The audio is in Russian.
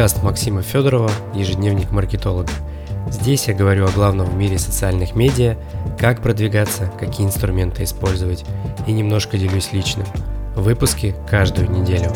подкаст Максима Федорова «Ежедневник маркетолога». Здесь я говорю о главном в мире социальных медиа, как продвигаться, какие инструменты использовать и немножко делюсь личным. Выпуски каждую неделю.